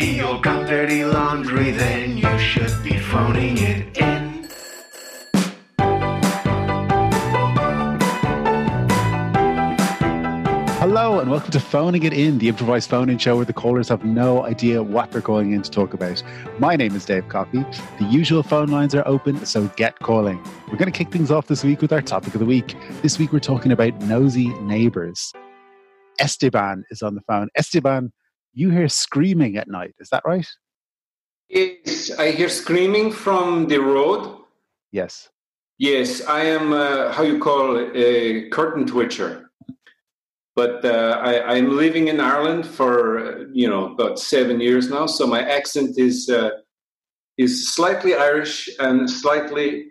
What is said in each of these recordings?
dirty or got dirty laundry, then you should be phoning it in. Hello and welcome to Phoning It In, the improvised phone in show where the callers have no idea what they're going in to talk about. My name is Dave Coffey. The usual phone lines are open, so get calling. We're going to kick things off this week with our topic of the week. This week we're talking about nosy neighbors. Esteban is on the phone. Esteban, you hear screaming at night, is that right? Yes, I hear screaming from the road. Yes. Yes, I am uh, how you call it, a curtain twitcher. But uh, I, I'm living in Ireland for you know about seven years now, so my accent is uh, is slightly Irish and slightly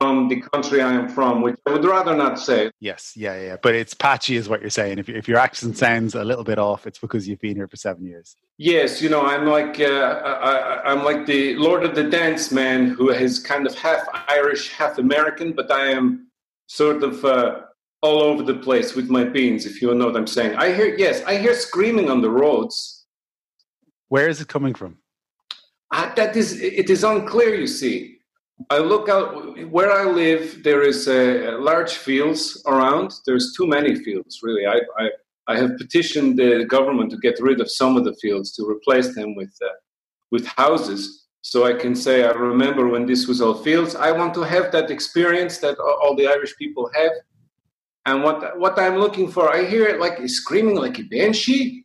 from the country I am from, which I would rather not say. Yes, yeah, yeah. But it's patchy, is what you're saying. If, if your accent sounds a little bit off, it's because you've been here for seven years. Yes, you know, I'm like uh, I, I'm like the Lord of the Dance man who is kind of half Irish, half American, but I am sort of uh, all over the place with my beans, if you know what I'm saying. I hear yes, I hear screaming on the roads. Where is it coming from? Uh, that is, it is unclear. You see, I look out where I live. There is uh, large fields around. There's too many fields, really. I, I I have petitioned the government to get rid of some of the fields to replace them with uh, with houses. So I can say I remember when this was all fields. I want to have that experience that all the Irish people have. And what what I'm looking for, I hear it like screaming like a banshee,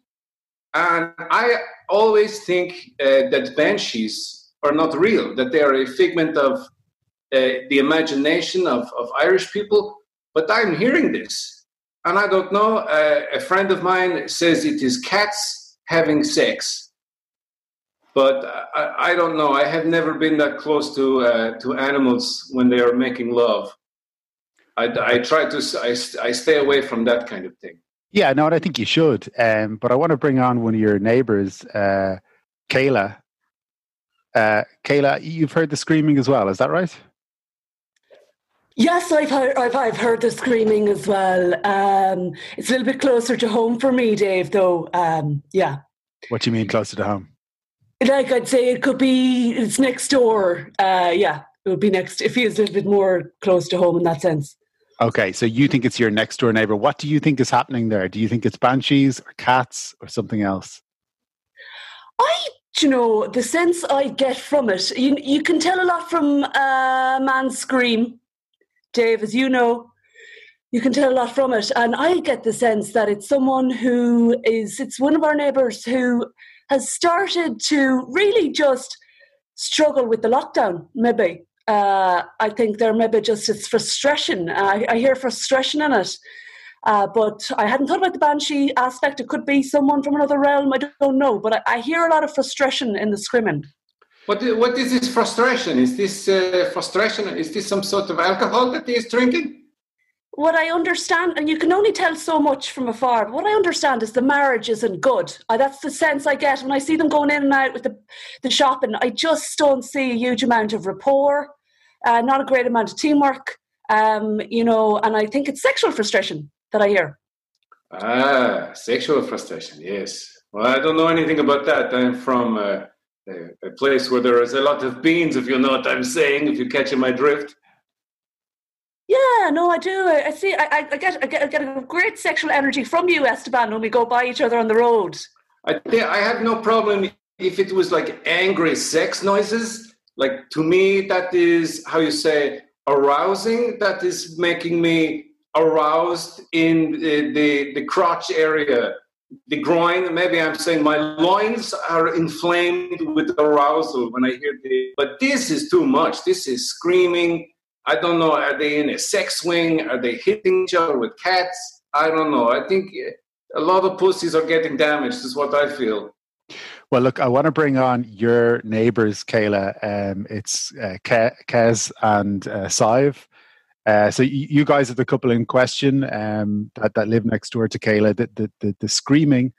and I always think uh, that banshees are not real, that they are a figment of uh, the imagination of, of Irish people. But I'm hearing this, and I don't know. Uh, a friend of mine says it is cats having sex, but I, I don't know. I have never been that close to uh, to animals when they are making love. I, I try to I, I stay away from that kind of thing. Yeah, no, I think you should. Um, but I want to bring on one of your neighbors, uh, Kayla. Uh, Kayla, you've heard the screaming as well. Is that right? Yes, I've heard. I've, I've heard the screaming as well. Um, it's a little bit closer to home for me, Dave. Though, um, yeah. What do you mean closer to home? Like I'd say, it could be. It's next door. Uh, yeah, it would be next. It feels a little bit more close to home in that sense. Okay, so you think it's your next door neighbor. What do you think is happening there? Do you think it's banshees or cats or something else? I, you know, the sense I get from it, you, you can tell a lot from a man's scream, Dave, as you know. You can tell a lot from it. And I get the sense that it's someone who is, it's one of our neighbours who has started to really just struggle with the lockdown, maybe uh, I think there maybe just it's frustration. I, I hear frustration in it. Uh, but I hadn't thought about the banshee aspect. It could be someone from another realm. I don't know. But I, I hear a lot of frustration in the screaming. What, what is this frustration? Is this uh, frustration? Is this some sort of alcohol that he is drinking? What I understand, and you can only tell so much from afar, but what I understand is the marriage isn't good. Uh, that's the sense I get when I see them going in and out with the, the shopping. I just don't see a huge amount of rapport uh, not a great amount of teamwork, um, you know, and I think it's sexual frustration that I hear. Ah, sexual frustration, yes. Well, I don't know anything about that. I'm from uh, a, a, place where there is a lot of beans, if you know what I'm saying, if you're catching my drift. Yeah, no, I do. I, see. I, I, get, I, get, I get a great sexual energy from you, Esteban, when we go by each other on the road. I, I have no problem if it was like angry sex noises like to me that is how you say arousing that is making me aroused in the, the, the crotch area. The groin maybe i'm saying my loins are inflamed with arousal when i hear the but this is too much. This is screaming. I don't know are they in a sex swing are they hitting each other with cats? I don't know. I think a lot of pussies are getting damaged is what i feel. Well, look, I want to bring on your neighbours, Kayla. Um, it's uh, Kez and uh, Sive. Uh, so you guys are the couple in question um, that, that live next door to Kayla. The, the, the, the screaming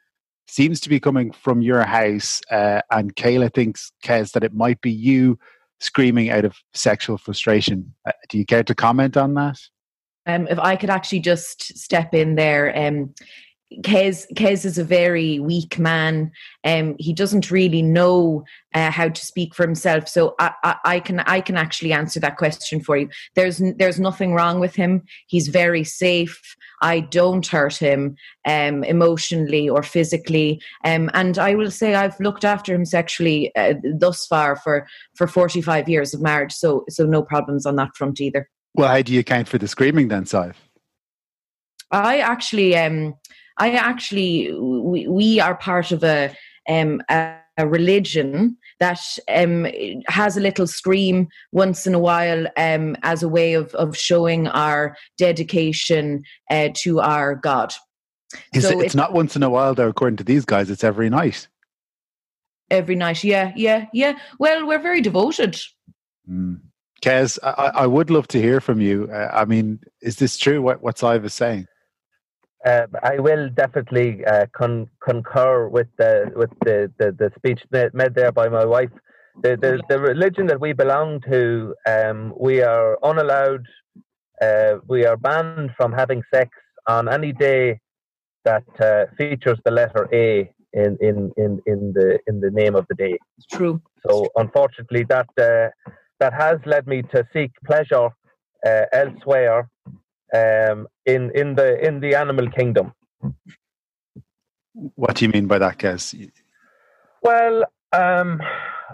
seems to be coming from your house, uh, and Kayla thinks, Kez, that it might be you screaming out of sexual frustration. Uh, do you care to comment on that? Um, if I could actually just step in there, um, Kez, Kez is a very weak man. Um, he doesn't really know uh, how to speak for himself. So I, I, I, can I can actually answer that question for you. There's there's nothing wrong with him. He's very safe. I don't hurt him um, emotionally or physically. Um, and I will say I've looked after him sexually uh, thus far for for 45 years of marriage. So so no problems on that front either. Well, how do you account for the screaming then, Sive? I actually um I actually we, we are part of a um, a, a religion that um, has a little scream once in a while um, as a way of, of showing our dedication uh, to our God. Is so it, it's not once in a while, though, according to these guys, it's every night. Every night, yeah, yeah, yeah. Well, we're very devoted. Mm. Kez, I, I would love to hear from you. Uh, I mean, is this true, what, what Sive is saying? Uh, I will definitely uh, con- concur with the with the, the, the speech made there by my wife. The, the, the religion that we belong to, um, we are unallowed, uh, we are banned from having sex on any day that uh, features the letter A in, in, in, in the in the name of the day. It's true. So unfortunately, that uh, that has led me to seek pleasure uh, elsewhere um, in in the in the animal kingdom. What do you mean by that, Kez? Well, um,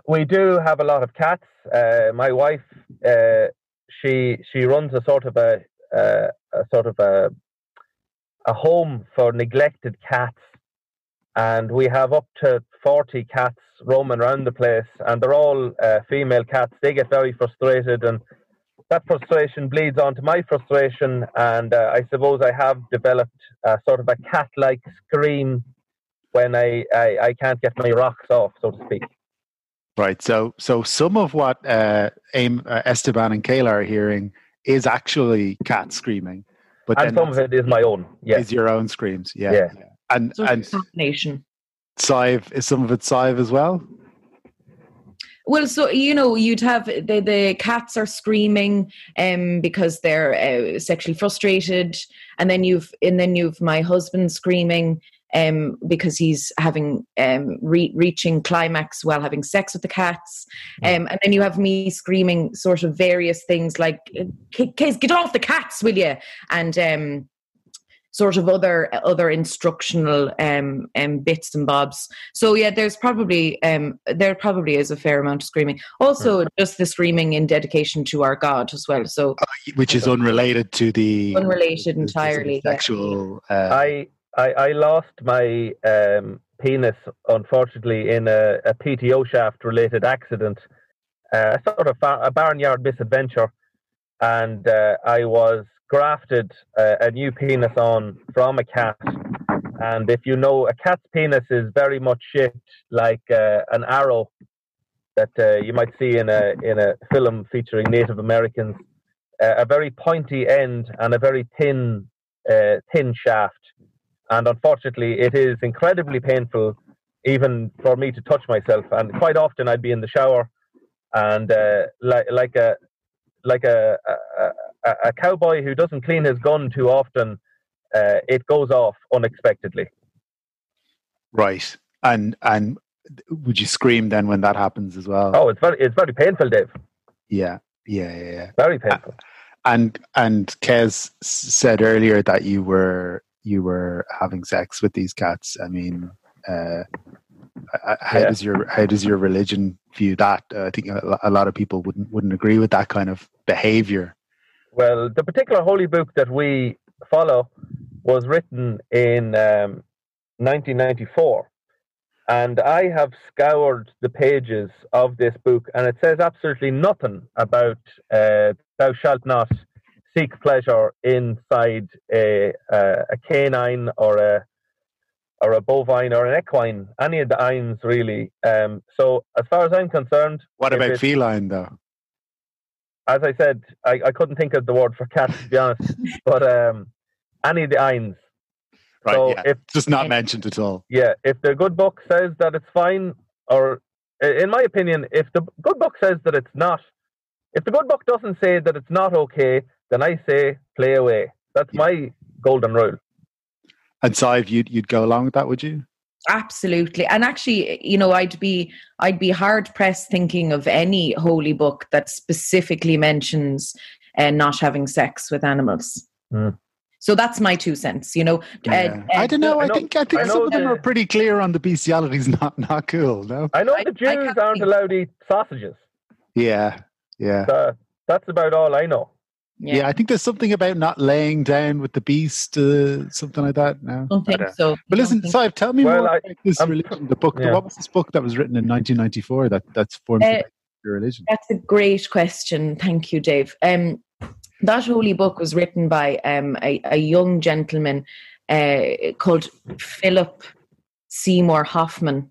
we do have a lot of cats. Uh, my wife, uh, she she runs a sort of a, uh, a sort of a a home for neglected cats, and we have up to forty cats roaming around the place, and they're all uh, female cats. They get very frustrated and that frustration bleeds onto my frustration, and uh, I suppose I have developed a sort of a cat-like scream when I, I, I can't get my rocks off, so to speak. Right. So so some of what uh, Aim, uh, Esteban and Kayla are hearing is actually cat screaming, but and some of it is my own. Yeah, is your own screams. Yeah. yeah. yeah. And so and combination. Sive is some of it Sive as well. Well, so you know, you'd have the the cats are screaming um because they're uh, sexually frustrated, and then you've and then you've my husband screaming um because he's having um re- reaching climax while having sex with the cats, um and then you have me screaming sort of various things like, "Case, get off the cats, will you?" and um sort of other other instructional um, um, bits and bobs. So yeah, there's probably um, there probably is a fair amount of screaming. Also, right. just the screaming in dedication to our God as well. So uh, which is unrelated to the unrelated entirely sexual. Yeah. Uh, I, I I lost my um, penis unfortunately in a, a PTO shaft related accident, uh, sort of a barnyard misadventure, and uh, I was grafted uh, a new penis on from a cat. And if you know, a cat's penis is very much shaped like uh, an arrow that uh, you might see in a in a film featuring Native Americans. A very pointy end and a very thin uh, thin shaft. And unfortunately, it is incredibly painful, even for me to touch myself. And quite often, I'd be in the shower, and uh, like like a like a, a, cowboy who doesn't clean his gun too often, uh, it goes off unexpectedly. Right, and and would you scream then when that happens as well? Oh, it's very it's very painful, Dave. Yeah, yeah, yeah, yeah. Very painful. And and Kez said earlier that you were you were having sex with these cats. I mean, uh, how yeah. does your how does your religion view that? Uh, I think a, a, lot of people wouldn't wouldn't agree with that kind of behavior. Well, the particular holy book that we follow was written in um, 1994, and I have scoured the pages of this book, and it says absolutely nothing about uh, "thou shalt not seek pleasure inside a, a, a canine or a or a bovine or an equine, any of the ines really. Um, so as far as I'm concerned, what about feline though? As I said, I, I couldn't think of the word for cat to be honest, but um, any of the ines. Right, so yeah. if just not mentioned at all. Yeah, if the good book says that it's fine, or in my opinion, if the good book says that it's not, if the good book doesn't say that it's not okay, then I say play away. That's yeah. my golden rule. And Sive, you'd you'd go along with that, would you? Absolutely. And actually, you know, I'd be I'd be hard pressed thinking of any holy book that specifically mentions uh, not having sex with animals. Mm. So that's my two cents. You know, Uh, Yeah. uh, I don't know. I I, think I think I some of them the- are pretty clear on the bestiality is not not cool. No. I know I- the Jews aren't allowed to eat sausages. Yeah. Yeah. Uh, that's about all I know. Yeah. I think there's something about not laying down with the beast, uh, something like that. No. don't think I don't- so. But listen, think- Sive, tell me Well, more I- about this I'm- religion. The book. yeah. What was this book that was written in 1994 that that's formed Uh, your religion? That's a great question. Thank you, Dave. Um, that holy book was written by um, a, a young gentleman uh, called Philip Seymour Hoffman.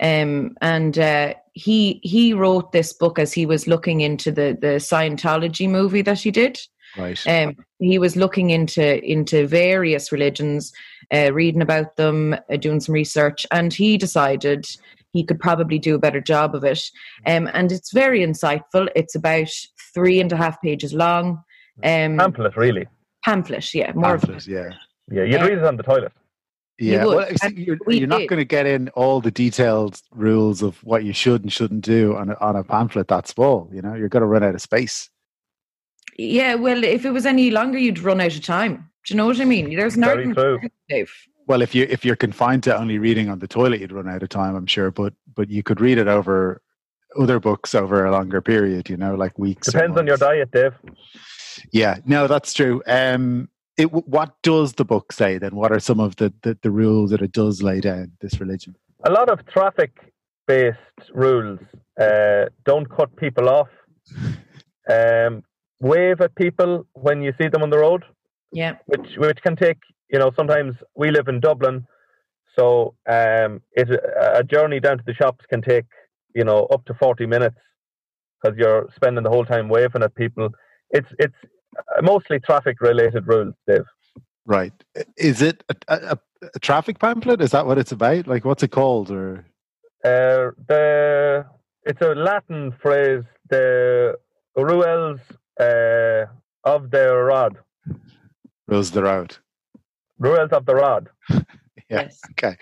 Um, and uh, he he wrote this book as he was looking into the, the Scientology movie that he did. Right. Um, he was looking into into various religions, uh, reading about them, uh, doing some research, and he decided he could probably do a better job of it. Um, and it's very insightful. It's about three and a half pages long. Um, Pamphlet, really. pamphlet, yeah, more of Pamphlet, yeah. Yeah, you'd read it on the toilet. Yeah, would. well, it's- you're, we you're not going to get in all the detailed rules of what you should and shouldn't do on a, on a pamphlet that small. You know, you're going to run out of space. Yeah, well, if it was any longer, you'd run out of time. Do you know what I mean? There's no Very. Dave. Well, if you if you're confined to only reading on the toilet, you'd run out of time, I'm sure. But but you could read it over other books over a longer period. You know, like weeks. or Depends on your diet, Dave. Yeah, no, that's true. Um, it what does the book say then? What are some of the, the the rules that it does lay down? This religion. A lot of traffic based rules. Uh, don't cut people off. Um, wave at people when you see them on the road. Yeah. which which can take you know sometimes we live in Dublin, so um, it a journey down to the shops can take you know up to forty minutes because you're spending the whole time waving at people. It's it's mostly traffic related rules, Dave. Right. Is it a, a, a traffic pamphlet? Is that what it's about? Like, what's it called? Or Uh, the it's a Latin phrase. The rules uh, of the rod. rules the road? Rules of the rod. Yeah. Yes. Okay.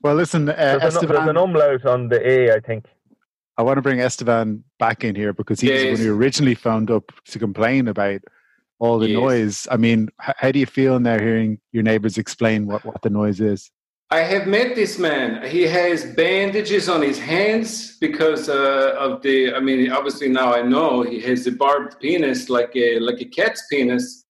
Well, listen, uh, There's, an, there's an umlaut on the A, I think. I want to bring Esteban back in here because he was the one who originally phoned up to complain about all the Yes. noise. I mean, how do you feel now hearing your neighbors explain what, what the noise is? I have met this man. He has bandages on his hands because uh, of the. I mean, obviously now I know he has a barbed penis, like a like a cat's penis,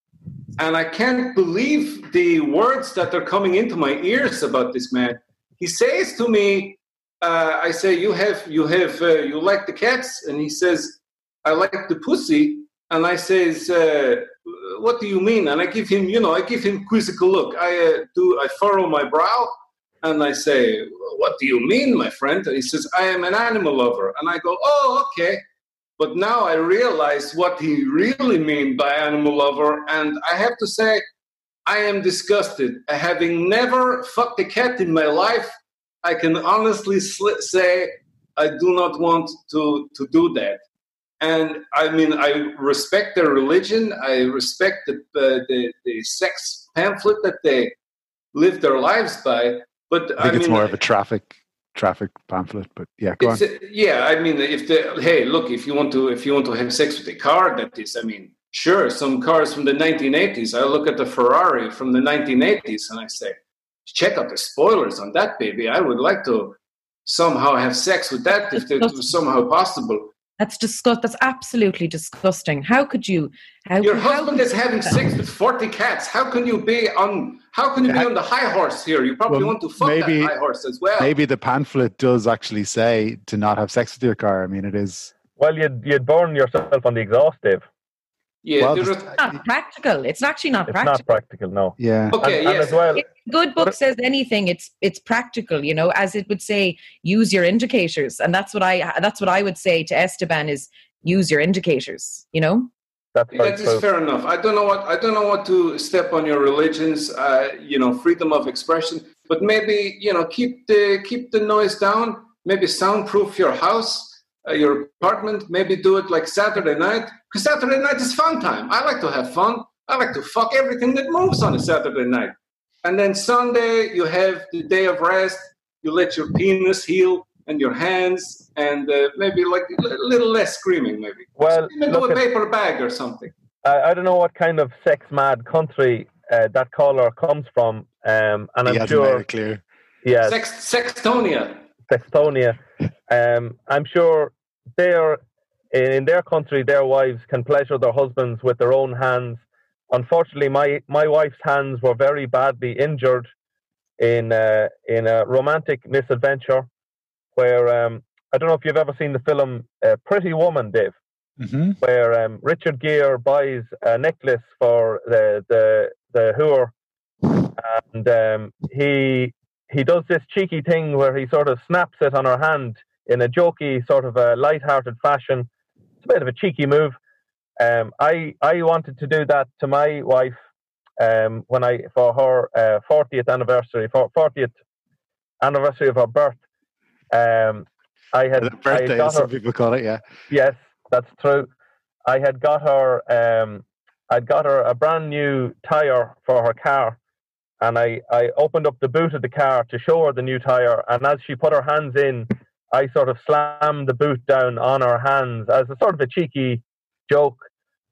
and I can't believe the words that are coming into my ears about this man. He says to me, uh, "I say you have you have uh, you like the cats," and he says, "I like the pussy," and I says. What do you mean? And I give him, you know, I give him quizzical look. I uh, do, I furrow my brow, and I say, What do you mean, my friend? And he says, I am an animal lover. And I go, Oh, okay. But now I realize what he really meant by animal lover. And I have to say, I am disgusted. Having never fucked a cat in my life, I can honestly say I do not want to, to do that. And I mean, I respect their religion. I respect the, uh, the, the sex pamphlet that they live their lives by. But I think it's mean, more of a traffic traffic pamphlet, but yeah, go on. it's, uh, yeah, I mean, if the hey, look, if you want to, if you want to have sex with a car, that is, I mean, sure, some cars from the 1980s. I look at the Ferrari from the 1980s, and I say, check out the spoilers on that baby. I would like to somehow have sex with that if it was somehow possible. That's disgust. That's absolutely disgusting. How could you? How, Your how husband could is having sex with 40 cats. How can you be on? How can you be on the high horse here? You probably Well, want to fuck maybe- that high horse as well. Maybe the pamphlet does actually say to not have sex with your car. I mean, it is. Well, you'd you'd burn yourself on the exhaust, Dave. Yeah, well, there just- is- Not practical. It's actually not It's practical. not practical, no. yeah. okay, and, and yes. as well, If a good book says anything, it's it's practical. You know, as it would say, use your indicators, and that's what I that's what I would say to Esteban is use your indicators. You know, that's That is fair enough. I don't know what I don't know what to step on your religions. Uh, you know, freedom of expression, but maybe you know keep the keep the noise down. Maybe soundproof your house, uh, your apartment. Maybe do it like Saturday night because Saturday night is fun time. I like to have fun. I like to fuck everything that moves on a Saturday night. and then Sunday you have the day of rest. You let your penis heal and your hands, and uh, maybe like a little less screaming, maybe. Well, Even do look a at- paper bag or something. I, I don't know what kind of sex mad country uh, that caller comes from, um, and he I'm hasn't made sure, it clear. yeah, Sex, sextonia. Estonia. Um, I'm sure they're in their country. Their wives can pleasure their husbands with their own hands. Unfortunately, my my wife's hands were very badly injured in uh, in a romantic misadventure, where um, I don't know if you've ever seen the film uh, Pretty Woman, Dave. hmm where um, Richard Gere buys a necklace for the the the whore, and um, he he does this cheeky thing where he sort of snaps it on her hand in a jokey sort of a light-hearted fashion. It's a bit of a cheeky move. Um, I I wanted to do that to my wife um, when I for her uh, 40th anniversary, for 40th anniversary of her birth. Um, I had, The I birthday, got as some her, people call it. Yeah. Yes, that's true. I had got her. Um, I'd got her a brand new tire for her car, and I I opened up the boot of the car to show her the new tire. And as she put her hands in, I sort of slammed the boot down on her hands as a sort of a cheeky joke,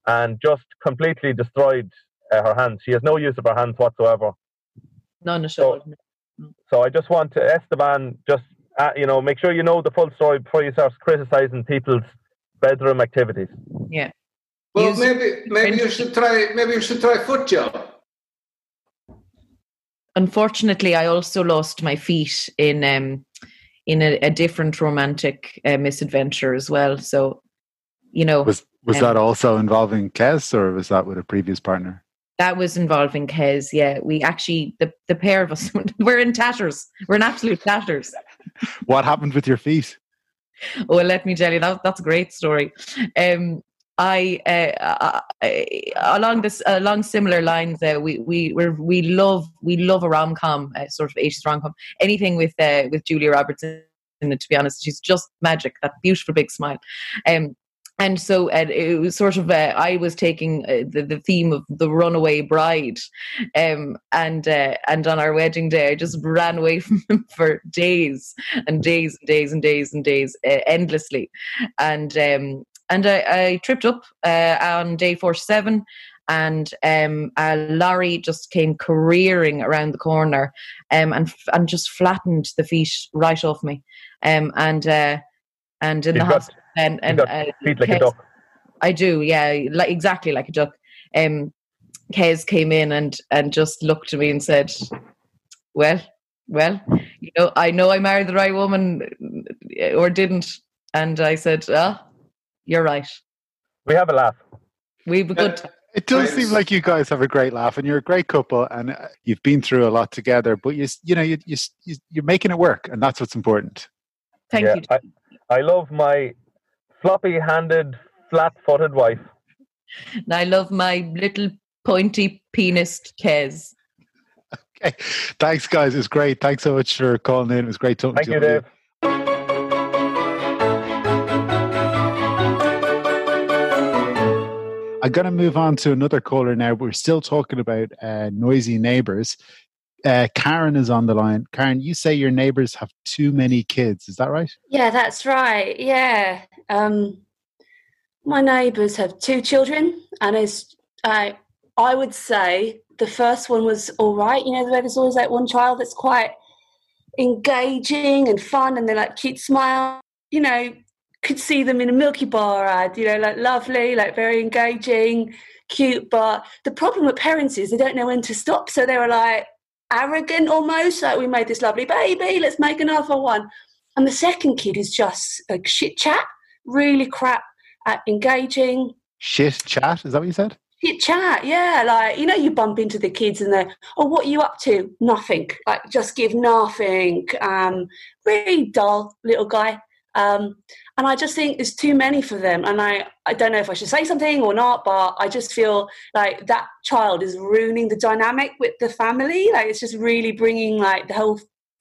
and just completely destroyed uh, her hands. She has no use of her hands whatsoever. None at So- all. So I just want to Esteban just uh, you know make sure you know the full story before you start criticizing people's bedroom activities. Yeah. Well, Use- maybe maybe you should try maybe you should try foot job. Unfortunately, I also lost my feet in um in a, a different romantic uh, misadventure as well. So, you know, Was was Um, that also involving Kez, or was that with a previous partner? that was involving Kez. Yeah, we actually the the pair of us we're in tatters. We're in absolute tatters. What happened with your feet? Oh, well, let me tell you, that, that's a great story. Um, I, uh, I, along this along similar lines, uh, we we we love we love a rom com, uh, sort of eighties rom com. Anything with uh, with Julia Roberts in it. To be honest, she's just magic. That beautiful big smile. Um, and so uh, it was sort of uh, I was taking uh, the the theme of the runaway bride, um, and uh, and on our wedding day, I just ran away from him for days and days and days and days and days uh, endlessly and um and I, I tripped up uh, on day 47 and um a lorry just came careering around the corner um and and just flattened the feet right off me um and uh and in You've the got- hospital and, and uh, Feet like a duck. I do, yeah, like exactly like a duck. Um, Kez came in and and just looked at me and said, "Well, well, you know, I know I married the right woman, uh, or didn't." And I said, "Ah, you're right. We have a laugh. We've a good time." It does seem like you guys have a great laugh, and you're a great couple, and uh, you've been through a lot together. But you, s- you know, you, you, s- you you're making it work, and that's what's important. Thank Yeah, you. I, I love my floppy-handed, flat-footed wife. And I love my little pointy penised Kez. Okay, thanks, guys. It's great. Thanks so much for calling in. It was great talking Thank to you, all Dave. I'm going to move on to another caller now. We're still talking about uh, noisy neighbors. Uh, Karen is on the line. Karen, you say your neighbors have too many kids. Is that right? Yeah, that's right. Yeah. Um, my neighbours have two children, and it's, I I would say the first one was all right. You know, the there's always like one child that's quite engaging and fun, and they're like cute smile. You know, could see them in a Milky Bar ad. You know, like lovely, like very engaging, cute. But the problem with parents is they don't know when to stop, so they were like arrogant almost. Like we made this lovely baby, let's make another one. And the second kid is just like shit chat, really crap at engaging. Shit chat. Is that what you said? Shit chat, yeah. Like, you know, you bump into the kids and they're, oh, what are you up to? Nothing. Like, just give nothing. Um, really dull little guy. Um, and I just think there's too many for them. And I, I don't know if I should say something or not, but I just feel like that child is ruining the dynamic with the family. Like, it's just really bringing like the whole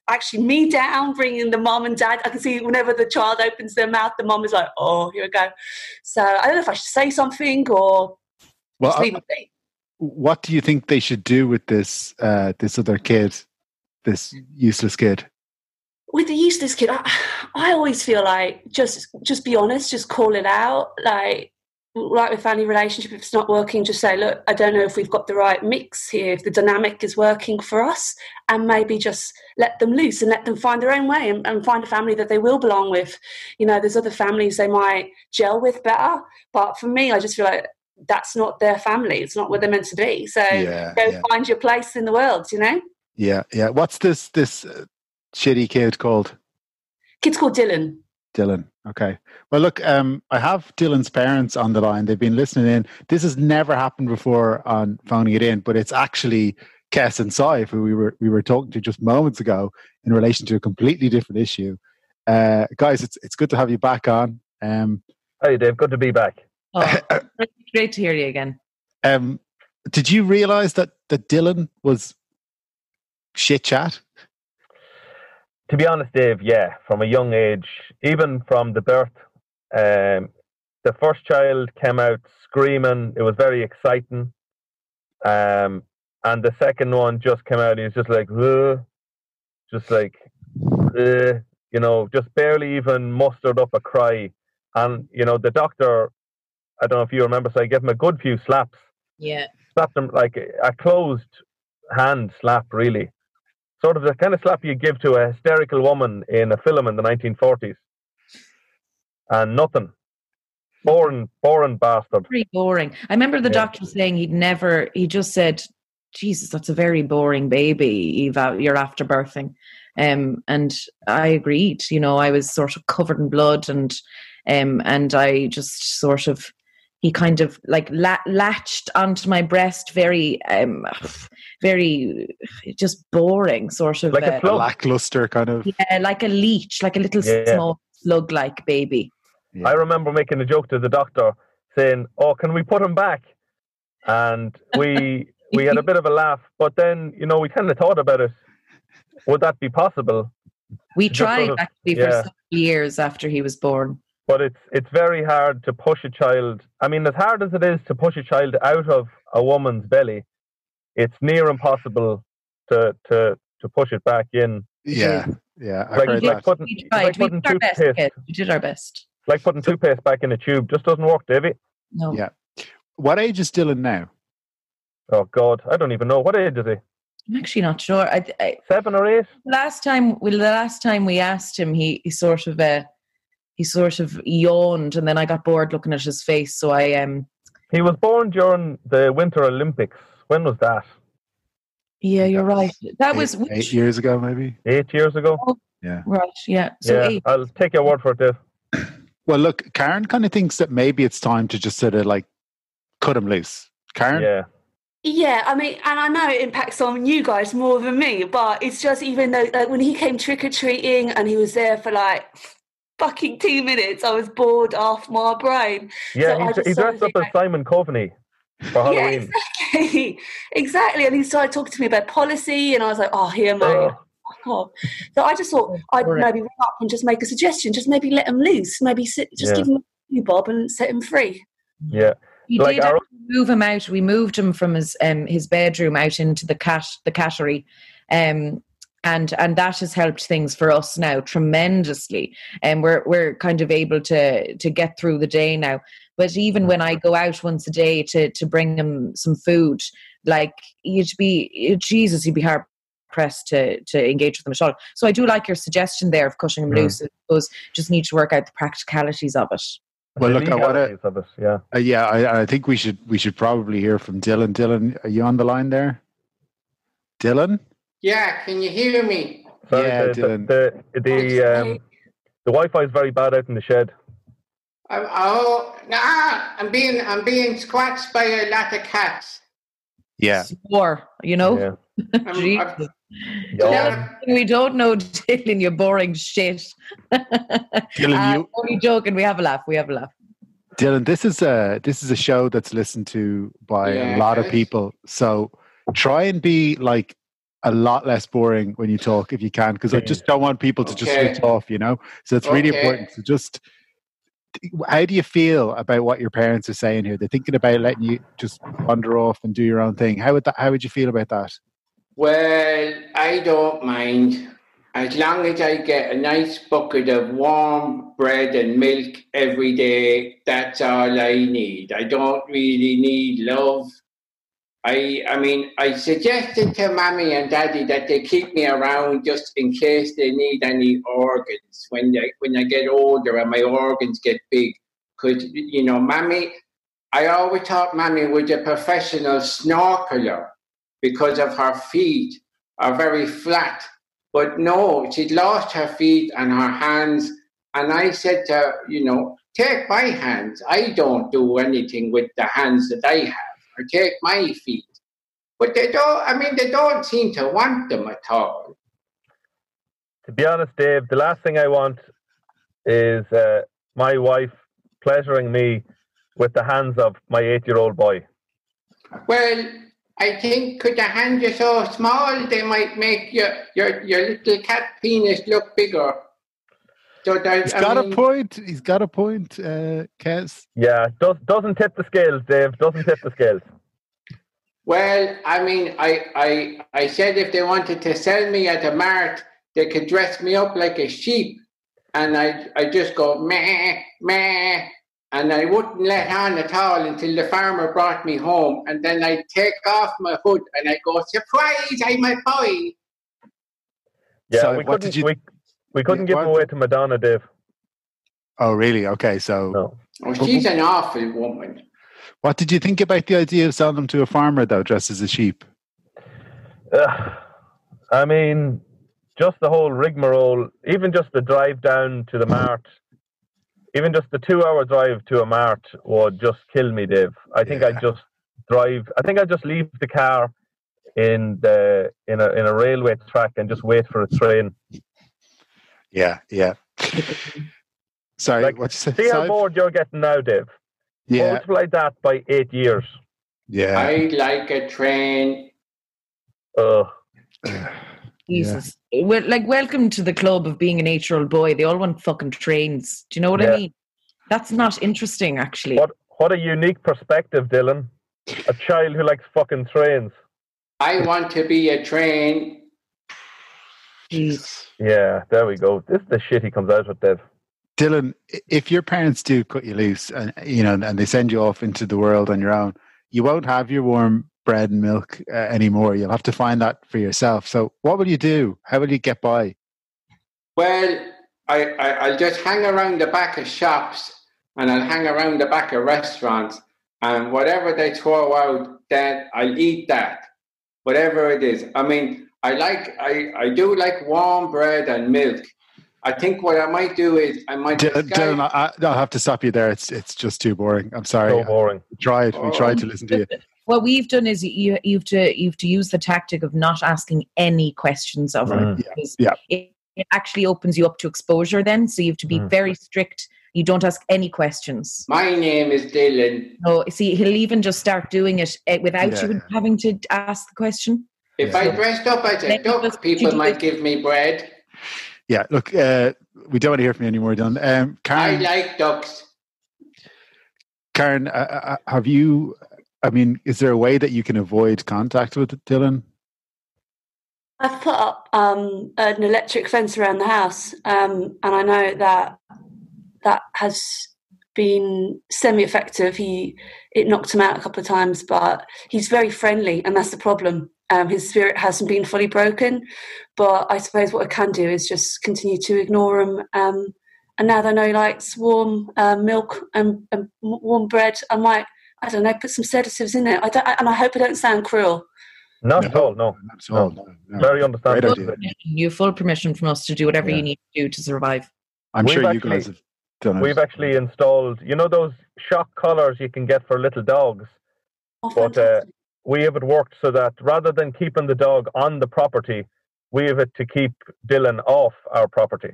actually me down, bringing the mom and dad. I can see whenever the child opens their mouth, the mom is like, "Oh, here we go." So I don't know if I should say something or Well, just I, leave it be. what do you think they should do with this uh, this other kid, this useless kid? with the useless kid, I, I always feel like just just be honest, just call it out. Like like with family relationship, if it's not working, just say, look, I don't know if we've got the right mix here, if the dynamic is working for us, and maybe just let them loose and let them find their own way and, and find a family that they will belong with. You know, there's other families they might gel with better, but for me, I just feel like that's not their family. It's not where they're meant to be. So Yeah, go yeah. find your place in the world. You know, Yeah, yeah. What's this this uh, shitty kid called? Kid's called Dylan. Dylan. Okay. Well, look, um, I have Dylan's parents on the line. They've been listening in. This has never happened before on phoning it in, but it's actually Kez and Sive who we were we were talking to just moments ago in relation to a completely different issue. Uh, guys, it's it's good to have you back on. Um, Hey, Dave. Good to be back. Oh, great- great to hear you again. um, did you realize that that Dylan was shit chat? To be honest, Dave, yeah, from a young age, even from the birth, um, the first child came out screaming. It was very exciting. Um, and the second one just came out. He was just like, "Ugh," just like, "Ugh," you know, just barely even mustered up a cry. And you know, the doctor, I don't know if you remember, so I gave him a good few slaps. Yeah. slapped him like a closed hand slap, really. Sort of the kind of slap you give to a hysterical woman in a film in the 1940s. And nothing. Boring, boring bastard. Pretty boring. I remember the Yeah. doctor saying he'd never, he just said, Jesus, that's a very boring baby, Eva, you're after birthing. Um, and I agreed, you know, I was sort of covered in blood and, um, and I just sort of, he kind of like la- latched onto my breast very, um, very just boring sort of. Like a uh, plug. Lackluster kind of. yeah, like a leech, like a little Yeah. small slug-like baby. I remember making a joke to the doctor saying, Oh, can we put him back? And we we had a bit of a laugh, but then, you know, we kind of thought about it. Would that be possible? We Just sort tried of- actually for yeah. several years after he was born. But it's it's very hard to push a child. I mean, as hard as it is to push a child out of a woman's belly, it's near impossible to to to push it back in. Yeah, yeah. I've Like- heard like that. putting- We it's tried. like we did our best, toothpaste. kid. We did our best. Like putting toothpaste back in a tube just doesn't work, Davy. No. Yeah. What age is Dylan now? Oh God, I don't even know what age is he. I'm actually not sure. I, I, Seven or eight? last time, well, the last time we asked him, he, he sort of uh, he sort of yawned, and then I got bored looking at his face. So I um He was born during the Winter Olympics. When was that? yeah, you're right. That was eight, which, eight years ago, maybe. Eight years ago. Yeah. right. Yeah. So yeah, eight. I'll take your word for it, Dave. Well, look, Karen kind of thinks that maybe it's time to just sort of like cut him loose. Karen, Yeah, Yeah, I mean, and I know it impacts on you guys more than me, but it's just even though like when he came trick or treating and he was there for like fucking two minutes, I was bored off my brain. yeah. So he, he dressed up as Simon Coveney for Yeah, Halloween. exactly, exactly. And he started talking to me about policy, and I was like, oh, here, mate. Oh, fuck. So I just thought I'd Correct. maybe ring up and just make a suggestion, just maybe let him loose, maybe sit, just Yeah. give him a few bob and set him free. yeah. We Like did our- move him out. We moved him from his um his bedroom out into the cat the cattery, um, and and that has helped things for us now tremendously. And we're we're kind of able to to get through the day now. But even when I go out once a day to to bring him some food, like you'd be Jesus, you'd be hard pressed to to engage with them at all. So I do like your suggestion there of cutting them Mm. loose. I suppose just need to work out the practicalities of it. Well, look, I wanna- of it, yeah. uh, yeah, I, I think we should we should probably hear from Dylan. Dylan, are you on the line there? Dylan, Yeah, can you hear me? Sorry, Yeah, the, Dylan. the, the, the, um, the Wi-Fi is very bad out in the shed. I'm, oh, nah, I'm being I'm being scratched by a lot of cats. yeah, Swore, you know. Yeah. I'm, Jesus. I've, Yeah. Yeah. We don't know Dylan, you're boring shit. Dylan, Uh, you, only joking. We have a laugh. We have a laugh. Dylan, this is a this is a show that's listened to by a lot of people. So try and be like a lot less boring when you talk if you can, because I just don't want people to just Okay. switch off. You know, so it's really Okay. important. to just how do you feel about what your parents are saying here? They're thinking about letting you just wander off and do your own thing. How would that? How would you feel about that? Well, I don't mind. As long as I get a nice bucket of warm bread and milk every day, that's all I need. I don't really need love. I I mean, I suggested to mommy and daddy that they keep me around just in case they need any organs when I when I get older and my organs get big. Because you know, mommy, I always thought mommy was a professional snorkeler because of her feet are very flat. But no, she'd lost her feet and her hands. And I said to her, you know, take my hands. I don't do anything with the hands that I have. Take my feet. But they don't, I mean, they don't seem to want them at all. To be honest, Dave, the last thing I want is uh, my wife pleasuring me with the hands of my eight-year-old boy. Well, I think because the hands are so small, they might make your, your, your little cat penis look bigger. So that, He's I got mean- a point. He's got a point, uh, Kez. Yeah, does, doesn't tip the scales, Dave. Doesn't tip the scales. Well, I mean, I, I, I said if they wanted to sell me at a mart, they could dress me up like a sheep, and I, I just go meh, meh, and I wouldn't let on at all until the farmer brought me home, and then I take off my hood and I go, surprise, I'm a boy. Yeah, So we what did you- we, we couldn't give him what- away to Madonna, Dave. Oh, really? Okay. So, No. Oh, she's an awful woman. what did you think about the idea of selling them to a farmer, though, dressed as a sheep? Ugh. I mean, just the whole rigmarole, even just the drive down to the mart, even just the two hour drive to a mart would just kill me, Dave. I think Yeah. I'd just drive, I think I'd just leave the car in the in a in a railway track and just wait for a train. Yeah, yeah. Sorry, Like, what you say? See how bored you're getting now, Dave. Yeah, Multiply that by eight years. yeah. I'd like a train. Oh. Jesus. Well, like, welcome to the club of being an eight year old boy. They all want fucking trains. Do you know what Yeah. I mean? That's not interesting, actually. What what a unique perspective, Dylan. A child who likes fucking trains. I want to be a train. Jeez. Yeah, there we go. This is the shit he comes out with, Dave. Dylan, if your parents do cut you loose and you know, and they send you off into the world on your own, you won't have your warm bread and milk uh, anymore. You'll have to find that for yourself. So, what will you do? How will you get by? Well, I, I, I'll just hang around the back of shops and I'll hang around the back of restaurants and whatever they throw out, then I'll eat that. Whatever it is. I mean, I like I, I do like warm bread and milk. I think what I might do is I might Dylan, disguise- Dylan I, I'll have to stop you there. It's it's just too boring. I'm sorry. So boring. We tried. We tried to listen to you. What we've done is you you've to you've to use the tactic of not asking any questions of her. Mm. Yeah, yeah. It, it actually opens you up to exposure. Then, so you have to be Mm. very strict. You don't ask any questions. My name is Dylan. No, see, he'll even just start doing it eh, without Yeah, you having to ask the question. If Yeah. I dressed up as a Let me duck, just- people might just- give me bread. Yeah. Look, uh, we don't want to hear from you anymore, Dylan. Um, I like ducks. Karen, uh, uh, have you? I mean, is there a way that you can avoid contact with Dylan? I've put up um, an electric fence around the house, um, and I know that that has been semi-effective. He it knocked him out a couple of times, but he's very friendly, and that's the problem. Um, his spirit hasn't been fully broken, but I suppose what I can do is just continue to ignore him. Um, and now that I know he likes warm uh, milk and, and warm bread, I might I don't know put some sedatives in it. I don't, and I hope I don't sound cruel. Not at all, no. Not at all. No, no. Very Great understandable. idea. You have full permission from us to do whatever Yeah. you need to do to survive. I'm We've sure you actually- guys have done it. We've actually installed, you know, those shock collars you can get for little dogs. Oh, But, uh, fantastic. We have it worked so that rather than keeping the dog on the property, we have it to keep Dylan off our property.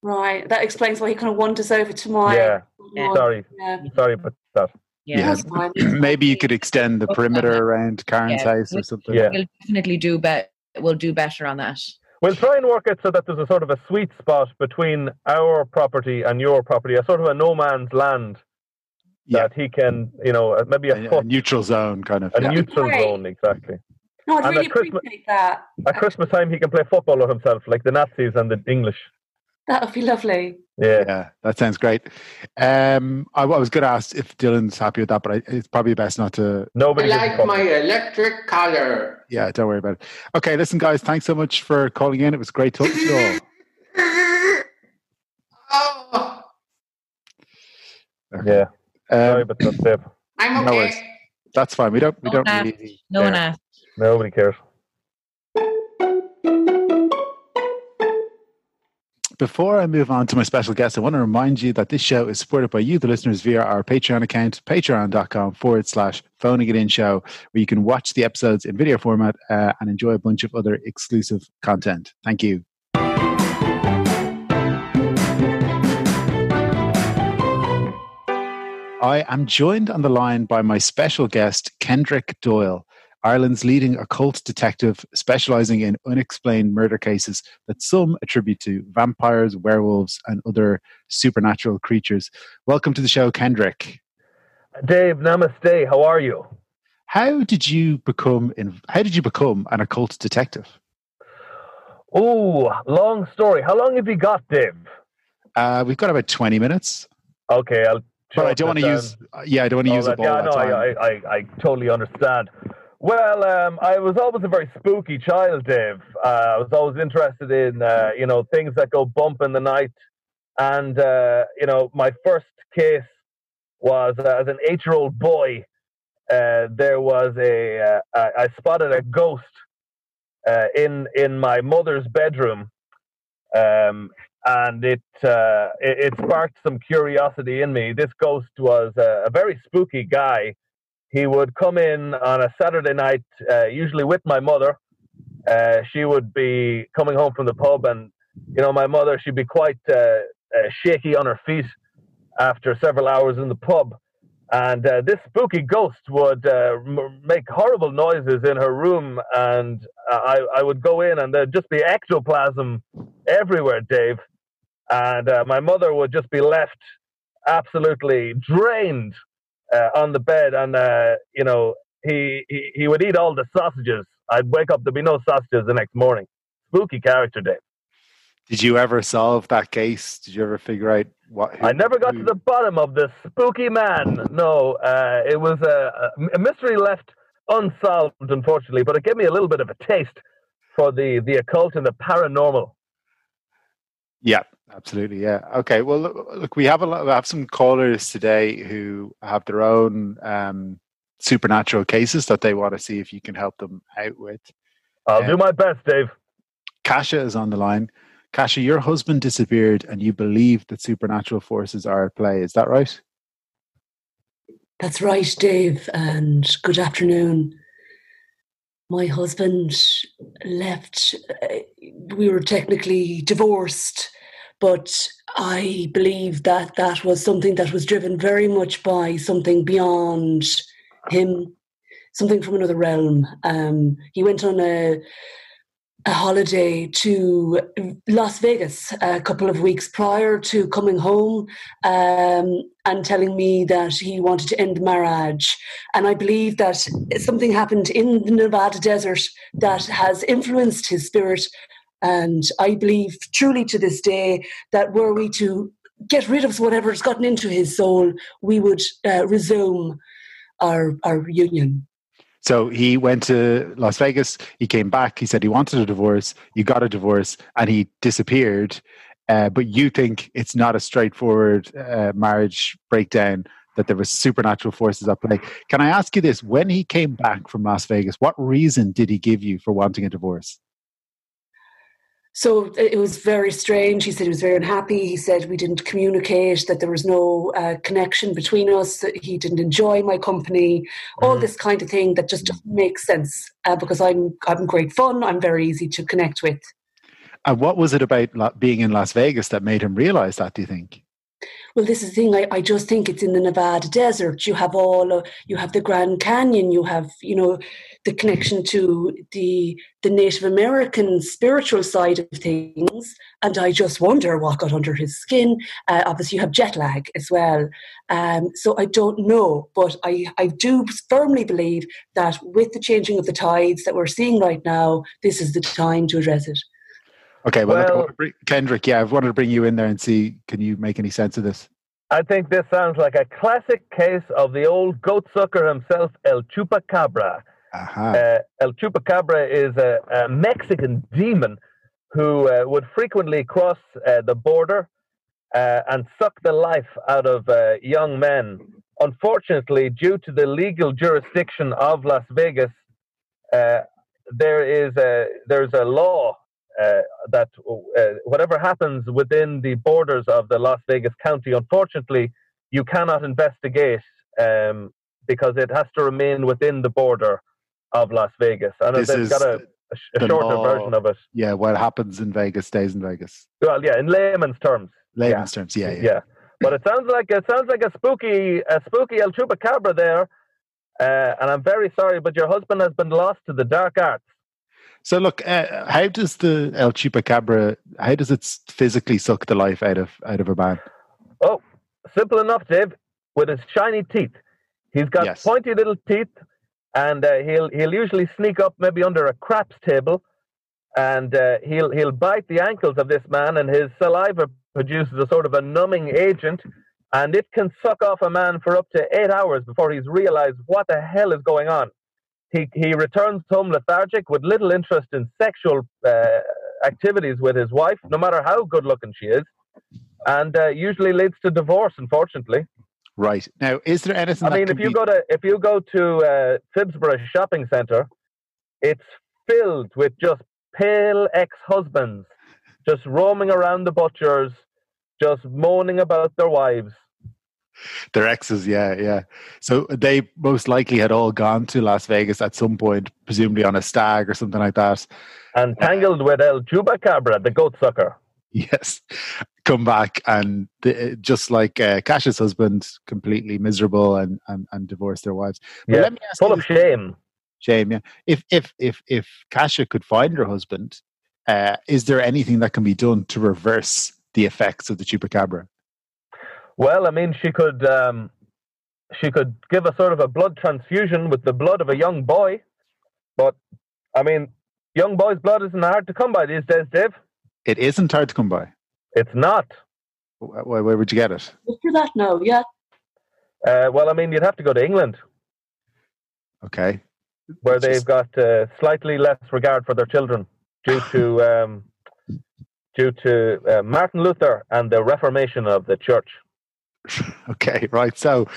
Right, that explains why he kind of wanders over to my. Yeah. Yeah. Sorry, Yeah, sorry about that. Yeah. Yeah. that's fine. that's Maybe you could extend the perimeter around Karen's Yeah. house or something. Yeah. We'll definitely do bet. We'll do better on that. We'll try and work it so that there's a sort of a sweet spot between our property and your property, a sort of a no man's land Yeah. that he can, you know, uh, maybe a, A, a neutral zone, kind of. a yeah. neutral Right. zone, exactly. No, I'd And really at Christmas- appreciate that. At Christmas time, he can play football with himself, like the Nazis and the English. That would be lovely. Yeah. Yeah, that sounds great. Um, I, I was going to ask if Dylan's happy with that, but I, it's probably best not to. I Nobody gives a like my electric collar. Yeah, don't worry about it. Okay, listen, guys, thanks so much for calling in. It was great talking to you all. Oh, Okay. Yeah. Sorry, Um, but that's it. I'm No okay. worries. that's fine. We don't. We No don't one really. No one care. asked. Nobody cares. Before I move on to my special guest, I want to remind you that this show is supported by you, the listeners, via our Patreon account, patreon.com forward slash phoning it in show, where you can watch the episodes in video format uh, and enjoy a bunch of other exclusive content. Thank you. I am joined on the line by my special guest, Kendrick Doyle, Ireland's leading occult detective specializing in unexplained murder cases that some attribute to vampires, werewolves, and other supernatural creatures. Welcome to the show, Kendrick. Dave, namaste. How are you? How did you become in, how did you become an occult detective? Oh, long story. How long have you got, Dave? Uh, we've got about 20 minutes, Okay, I'll. But I don't want to use, yeah, I don't want to All use that- up all yeah, that no, time. I, I, I, totally understand. Well, um, I was always a very spooky child, Dave. Uh, I was always interested in, uh, you know, things that go bump in the night. And, uh, you know, my first case was uh, as an eight-year-old boy. Uh, there was a, uh, I I spotted a ghost uh, in in my mother's bedroom, um, and it, uh, it it sparked some curiosity in me. This ghost was a, a very spooky guy. He would come in on a Saturday night, uh, usually with my mother. Uh, she would be coming home from the pub, and you know, my mother, she'd be quite uh, uh, shaky on her feet after several hours in the pub. And uh, this spooky ghost would m- make horrible noises in her room, and I, I would go in, and there'd just be ectoplasm everywhere, Dave. And uh, my mother would just be left absolutely drained uh, on the bed, and uh, you know he, he he would eat all the sausages. I'd wake up, there'd be no sausages the next morning. Spooky character, Dave. Did you ever solve that case? Did you ever figure out what? who- I never got to the bottom of this spooky man. No, uh, it was a, a mystery left unsolved, unfortunately, but it gave me a little bit of a taste for the, the occult and the paranormal. Yeah, absolutely. Yeah. Okay. Well, look, look we have a lot, we have some callers today who have their own um, supernatural cases that they want to see if you can help them out with. I'll Yeah. do my best, Dave. Kasha is on the line. Kasha, your husband disappeared, and you believe that supernatural forces are at play. Is that right? That's right, Dave, and good afternoon. My husband left. uh, We were technically divorced, but I believe that that was something that was driven very much by something beyond him, something from another realm. Um, he went on a a holiday to Las Vegas a couple of weeks prior to coming home um, and telling me that he wanted to end the marriage. And I believe that something happened in the Nevada desert that has influenced his spirit. And I believe truly to this day that were we to get rid of whatever's gotten into his soul, we would uh, resume our, our union. So he went to Las Vegas. He came back. He said he wanted a divorce. You got a divorce, and he disappeared. Uh, but you think it's not a straightforward uh, marriage breakdown. That there were supernatural forces at play. Can I ask you this? When he came back from Las Vegas, what reason did he give you for wanting a divorce? So it was very strange. He said he was very unhappy. He said we didn't communicate, that there was no uh, connection between us, that he didn't enjoy my company, all Mhm. this kind of thing that just doesn't make sense uh, because I'm, I'm great fun. I'm very easy to connect with. And what was it about being in Las Vegas that made him realize that? Do you think? Well, this is the thing. I, I just think it's in the Nevada desert. You have all, uh, you have the Grand Canyon. You have, you know, the connection to the the Native American spiritual side of things. And I just wonder what got under his skin. Uh, obviously, you have jet lag as well. Um, so I don't know, but I I do firmly believe that with the changing of the tides that we're seeing right now, this is the time to address it. Okay, well, Well- wanna bring- Kendrick, yeah, I've wanted to bring you in there and see can you make any sense of this? I think this sounds like a classic case of the old goat sucker himself, El Chupacabra. Aha. Uh, El Chupacabra is a, a Mexican demon who uh, would frequently cross uh, the border uh, and suck the life out of young men. Unfortunately, due to the legal jurisdiction of Las Vegas, there is a there's a law uh, that uh, whatever happens within the borders of the Las Vegas County, unfortunately, you cannot investigate um, because it has to remain within the border of Las Vegas. And This they've got a, a, a shorter version of it. yeah, what happens in Vegas stays in Vegas. Well, yeah, in layman's terms. Layman's terms, yeah, yeah. Yeah. But it sounds like it sounds like a spooky a spooky El Chupacabra there. Uh, and I'm very sorry, but your husband has been lost to the dark arts. So look, uh, how does the El Chupacabra? How does it physically suck the life out of out of a man? Oh, simple enough, Dave. With his shiny teeth, he's got Yes. pointy little teeth, and uh, he'll he'll usually sneak up maybe under a craps table, and uh, he'll he'll bite the ankles of this man, and his saliva produces a sort of a numbing agent, and it can suck off a man for up to eight hours before he's realized what the hell is going on. He he returns home lethargic with little interest in sexual uh, activities with his wife, no matter how good looking she is and uh, usually leads to divorce. Unfortunately, Right now, is there anything? I mean, if you be- go to if you go to uh, Phibsborough shopping centre, it's filled with just pale ex-husbands, just roaming around the butchers, just moaning about their wives. their exes, yeah, yeah. So they most likely had all gone to Las Vegas at some point, presumably on a stag or something like that. And tangled with El Chupacabra, the goat sucker. Yes, come back and the, just like uh, Cash's husband, completely miserable and and, and divorced their wives. But Yeah, let me ask full of this, shame. Shame, yeah. If if if if Kasha could find her husband, uh, is there anything that can be done to reverse the effects of the chupacabra? Well, I mean, she could um, she could give a sort of a blood transfusion with the blood of a young boy, but I mean, young boy's blood isn't hard to come by these days, Dave. It isn't hard to come by. It's not. Where, where would you get it? Look for that no, yeah. Uh, well, I mean, you'd have to go to England, Okay, where It's they've just- got uh, slightly less regard for their children due to um, due to uh, Martin Luther and the Reformation of the Church. okay, right. So,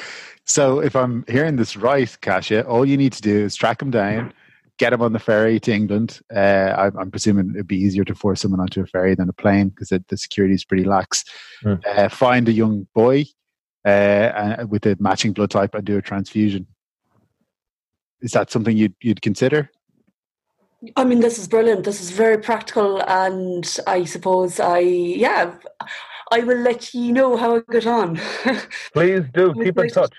so if I'm hearing this right, Kasha, all you need to do is track him down, get him on the ferry to England. Uh, I'm, I'm presuming it'd be easier to force someone onto a ferry than a plane because the security is pretty lax. Hmm. Uh, find a young boy uh, and- with a matching blood type and do a transfusion. Is that something you'd you'd consider? I mean, this is brilliant. This is very practical, and I suppose I, yeah, I will let you know how I get on. Please do keep in touch.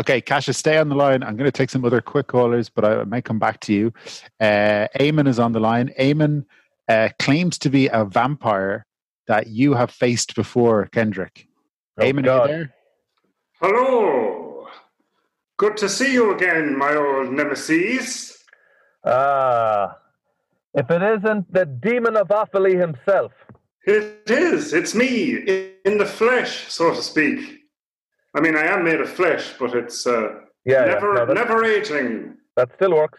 Okay, Kasha, stay on the line. I'm going to take some other quick callers, but I may come back to you. Uh, Eamon is on the line. Eamon uh, claims to be a vampire that you have faced before, Kendrick. Oh, Eamon, are you there? Hello. Good to see you again, my old nemesis. Ah, if it isn't the demon of Offaly himself. It is. It's me in the flesh, so to speak. I mean, I am made of flesh, but it's uh, Yeah, yeah, never, no, never aging. that still works.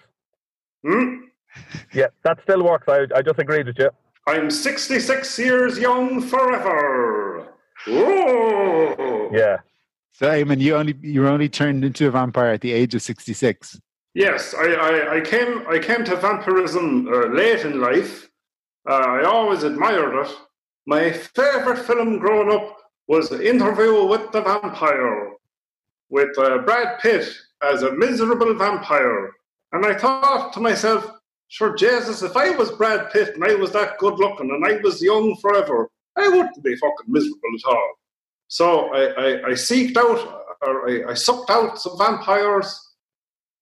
Hmm? Yeah, that still works. I, I just agreed with you. I'm 66 years young forever. Oh, Yeah. So, Eamon, you only you were only turned into a vampire at the age of 66. Yes, I, I, I came I came to vampirism uh, late in life. Uh, I always admired it. My favorite film growing up was Interview with the Vampire, with uh, Brad Pitt as a miserable vampire. And I thought to myself, sure, Jesus, if I was Brad Pitt and I was that good looking and I was young forever, I wouldn't be fucking miserable at all. So I, I, I seeked out, or I, I sucked out some vampires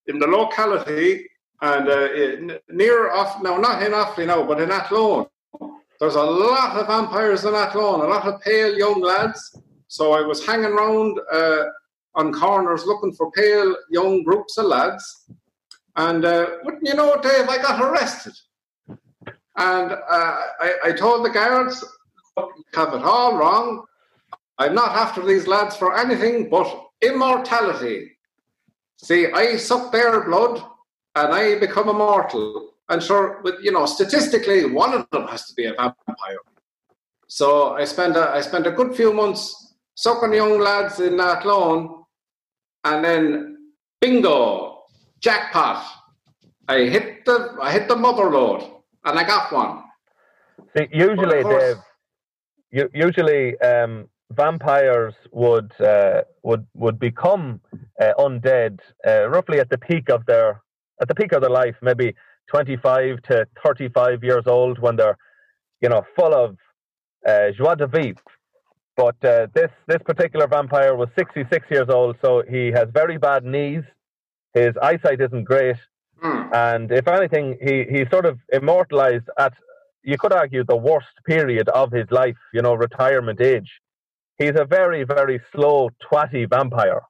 in the locality and uh, in, near off now not in Offaly now, but in Athlone. There's a lot of vampires in Athlone, a lot of pale young lads. So I was hanging around uh, on corners looking for pale young groups of lads. And uh, wouldn't you know, Dave, I got arrested. And uh, I, I told the guards, "Look, you have it all wrong. I'm not after these lads for anything but immortality. See, I suck their blood and I become immortal. And sure, but you know, statistically, one of them has to be a vampire. So I spent a, I spent a good few months sucking young lads in Athlone, and then bingo, jackpot! I hit the I hit the mother load, and I got one. See, usually, course- Dave, usually um, vampires would uh, would would become uh, undead uh, roughly at the peak of their at the peak of their life, maybe twenty five to thirty five years old, when they're you know full of uh, joie de vivre. But uh, this this particular vampire was sixty six years old, so he has very bad knees. His eyesight isn't great, Hmm. and if anything, he he sort of immortalized at you could argue the worst period of his life, you know, retirement age. He's a very very slow twatty vampire.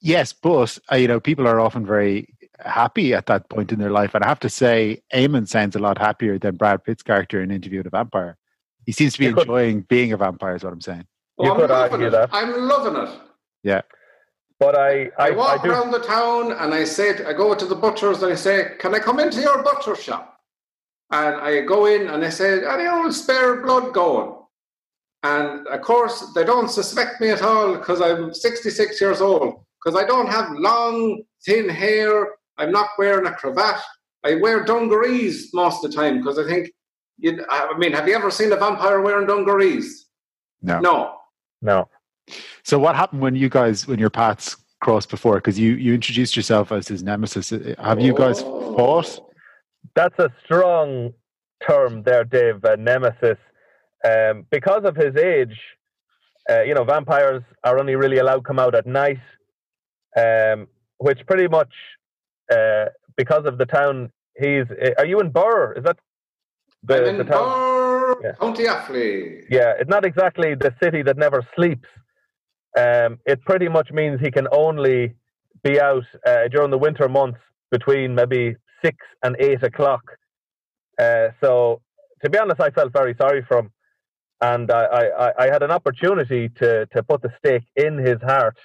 Yes, but uh, you know, people are often very happy at that point in their life, and I have to say, Eamon sounds a lot happier than Brad Pitt's character in Interview with a Vampire. He seems to be You could- enjoying being a vampire. Is what I'm saying. You I'm could loving argue it. that. I'm loving it. Yeah, But I I, I, walk I do around the town and I say, I go to the butcher's and I say, Can I come into your butcher shop? And I go in and I say, Any old spare blood going? And of course, they don't suspect me at all because I'm 66 years old. Because I don't have long, thin hair. I'm not wearing a cravat. I wear dungarees most of the time because I think, you I mean, have you ever seen a vampire wearing dungarees? No. No. no. So what happened when you guys when your paths crossed before? Because you you introduced yourself as his nemesis. Have you guys Oh. fought? That's a strong term there, Dave. Uh, nemesis, um, because of his age. Uh, you know, vampires are only really allowed to come out at night, um, which pretty much uh, because of the town. He's. Uh, are you in Birr? Is that the, I'm in the town? Birr, Yeah. County Offaly. Yeah, it's not exactly the city that never sleeps. Um, it pretty much means he can only be out uh, during the winter months between maybe six and eight o'clock. Uh, so, to be honest, I felt very sorry for him, and I, I, I- I had an opportunity to to put the stake in his heart,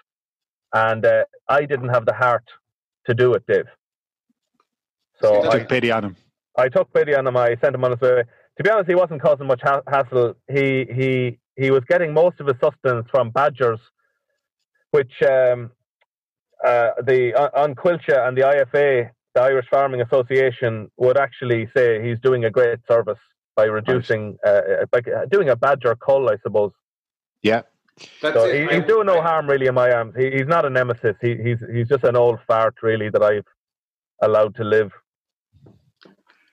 and uh, I didn't have the heart to do it, Dave. So I, Took pity on him. I took pity on him. I sent him on his way. To be honest, he wasn't causing much ha- hassle. He he he was getting most of his sustenance from badgers, which um, uh, the on on Coillte and the IFA, the Irish Farming Association, would actually say he's doing a great service by reducing, uh, uh, by doing a badger cull, I suppose. Yeah. That's So it. he, he's doing no harm really in my arms. He, he's not a nemesis. He, he's he's just an old fart really that I've allowed to live.